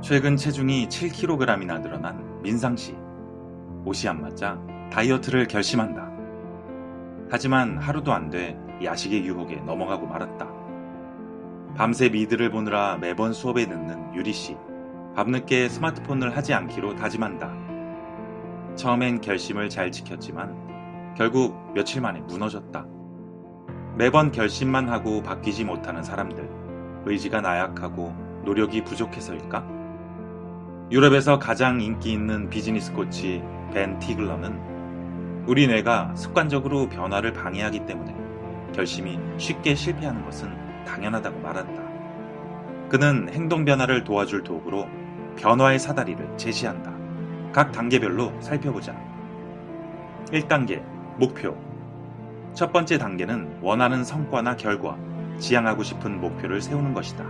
최근 체중이 7kg이나 늘어난 민상 씨. 옷이 안 맞자 다이어트를 결심한다. 하지만 하루도 안 돼 야식의 유혹에 넘어가고 말았다. 밤새 미드를 보느라 매번 수업에 늦는 유리 씨. 밤늦게 스마트폰을 하지 않기로 다짐한다. 처음엔 결심을 잘 지켰지만 결국 며칠 만에 무너졌다. 매번 결심만 하고 바뀌지 못하는 사람들. 의지가 나약하고 노력이 부족해서일까? 유럽에서 가장 인기 있는 비즈니스 코치 벤 티글러는 우리 뇌가 습관적으로 변화를 방해하기 때문에 결심이 쉽게 실패하는 것은 당연하다고 말한다. 그는 행동 변화를 도와줄 도구로 변화의 사다리를 제시한다. 각 단계별로 살펴보자. 1단계, 목표. 첫 번째 단계는 원하는 성과나 결과, 지향하고 싶은 목표를 세우는 것이다.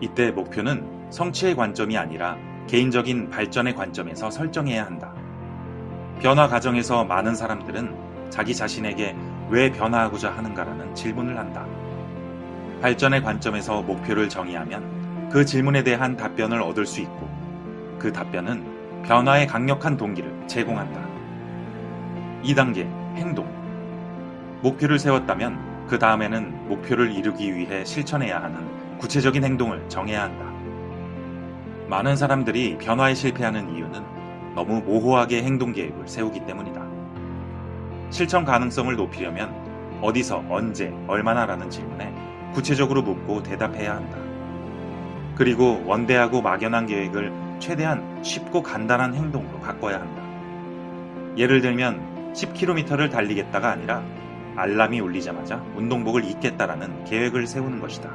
이때 목표는 성취의 관점이 아니라 개인적인 발전의 관점에서 설정해야 한다. 변화 과정에서 많은 사람들은 자기 자신에게 왜 변화하고자 하는가라는 질문을 한다. 발전의 관점에서 목표를 정의하면 그 질문에 대한 답변을 얻을 수 있고 그 답변은 변화의 강력한 동기를 제공한다. 2단계 행동. 목표를 세웠다면 그 다음에는 목표를 이루기 위해 실천해야 하는 구체적인 행동을 정해야 한다. 많은 사람들이 변화에 실패하는 이유는 너무 모호하게 행동 계획을 세우기 때문이다. 실천 가능성을 높이려면 어디서, 언제, 얼마나라는 질문에 구체적으로 묻고 대답해야 한다. 그리고 원대하고 막연한 계획을 최대한 쉽고 간단한 행동으로 바꿔야 한다. 예를 들면 10km를 달리겠다가 아니라 알람이 울리자마자 운동복을 입겠다라는 계획을 세우는 것이다.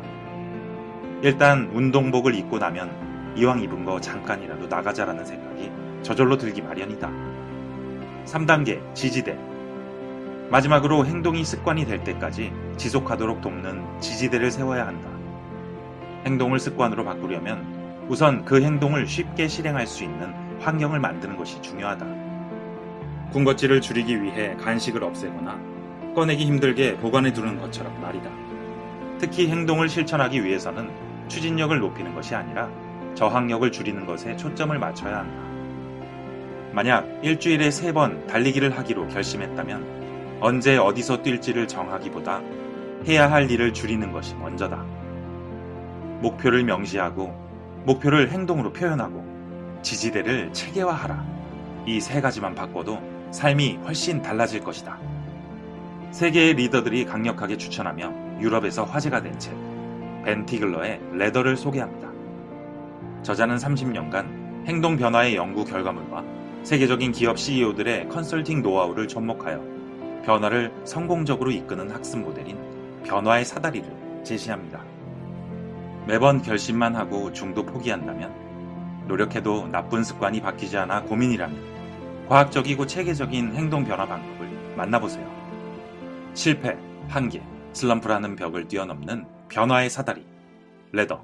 일단 운동복을 입고 나면 이왕 입은 거 잠깐이라도 나가자라는 생각이 저절로 들기 마련이다. 3단계 지지대 마지막으로 행동이 습관이 될 때까지 지속하도록 돕는 지지대를 세워야 한다. 행동을 습관으로 바꾸려면 우선 그 행동을 쉽게 실행할 수 있는 환경을 만드는 것이 중요하다. 군것질을 줄이기 위해 간식을 없애거나 꺼내기 힘들게 보관해 두는 것처럼 말이다. 특히 행동을 실천하기 위해서는 추진력을 높이는 것이 아니라 저항력을 줄이는 것에 초점을 맞춰야 한다. 만약 일주일에 세 번 달리기를 하기로 결심했다면 언제 어디서 뛸지를 정하기보다 해야 할 일을 줄이는 것이 먼저다. 목표를 명시하고 목표를 행동으로 표현하고 지지대를 체계화하라. 이 세 가지만 바꿔도 삶이 훨씬 달라질 것이다. 세계의 리더들이 강력하게 추천하며 유럽에서 화제가 된 책, 벤 티글러의 레더를 소개합니다. 저자는 30년간 행동 변화의 연구 결과물과 세계적인 기업 CEO들의 컨설팅 노하우를 접목하여 변화를 성공적으로 이끄는 학습 모델인 변화의 사다리를 제시합니다. 매번 결심만 하고 중도 포기한다면 노력해도 나쁜 습관이 바뀌지 않아 고민이라면 과학적이고 체계적인 행동 변화 방법을 만나보세요. 실패, 한계, 슬럼프라는 벽을 뛰어넘는 변화의 사다리, 레더.